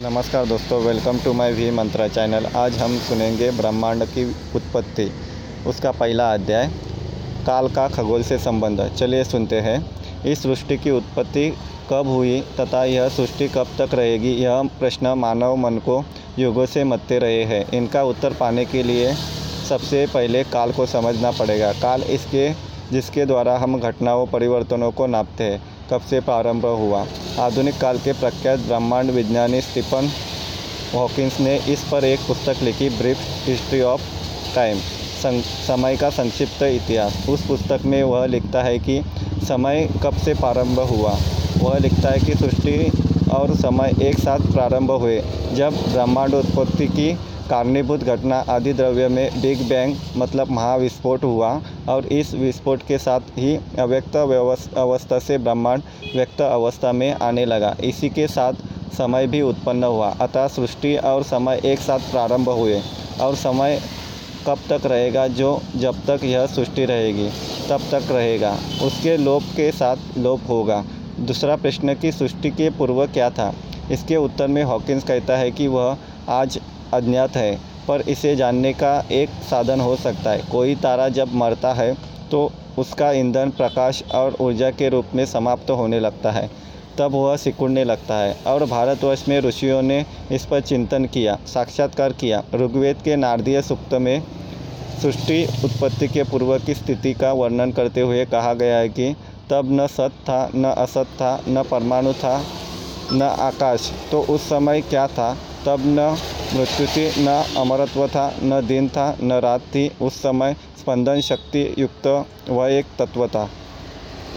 नमस्कार दोस्तों welcome to my V Mantra channel आज हम सुनेंगे ब्रह्मांड की उत्पत्ति, उसका पहला अध्याय, काल का खगोल से संबंध। चलिए सुनते हैं। इस सृष्टि की उत्पत्ति कब हुई तथा यह सृष्टि कब तक रहेगी, यह प्रश्न मानव मन को युगों से मतते रहे हैं। इनका उत्तर पाने के लिए सबसे पहले काल को समझना पड़ेगा। काल इसके, जिसके द्वारा हम घटनाओं, परिवर्तनों को नापते हैं। कब से प्रारंभ हुआ? आधुनिक काल के प्रख्यात ब्रह्मांड विज्ञानी स्टीफन हॉकिंस ने इस पर एक पुस्तक लिखी, ब्रीफ हिस्ट्री ऑफ़ टाइम समय का संक्षिप्त इतिहास। उस पुस्तक में वह लिखता है कि समय कब से प्रारंभ हुआ? वह लिखता है कि सृष्टि और समय एक साथ प्रारंभ हुए, जब ब्रह्मांड उत्पत्ति की कारणीभूत घटना आदि द्रव्य में बिग बैंग मतलब महाविस्फोट हुआ और इस विस्फोट के साथ ही अव्यक्त अवस्था से ब्रह्मांड व्यक्त अवस्था में आने लगा। इसी के साथ समय भी उत्पन्न हुआ, अतः सृष्टि और समय एक साथ प्रारंभ हुए और समय कब तक रहेगा जो जब तक यह सृष्टि रहेगी, तब तक रहेगा। उसके लोप के साथ लोप होगा। दूसरा प्रश्न कि सृष्टि के पूर्व क्या था? इसके उत्तर में हॉकिंस कहता है कि वह आज अज्ञात है, पर इसे जानने का एक साधन हो सकता है। कोई तारा जब मरता है तो उसका ईंधन प्रकाश और ऊर्जा के रूप में समाप्त होने लगता है। तब वह सिकुड़ने लगता है और भारतवर्ष में ऋषियों ने इस पर चिंतन किया, साक्षात्कार किया। ऋग्वेद के नारदीय सूक्त में सृष्टि उत्पत्ति के पूर्व की स्थिति का वर्णन करते हुए कहा गया है कि तब न सत था, न असत था, न परमाणु था, न आकाश। तो उस समय क्या था? तब न मृत्यु थी न अमरत्व था न दिन था न रात थी उस समय स्पंदन शक्ति युक्त वह एक तत्व था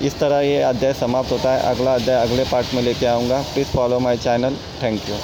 इस तरह ये अध्याय समाप्त होता है। अगला अध्याय अगले पार्ट में लेके आऊँगा। Please follow my channel thank you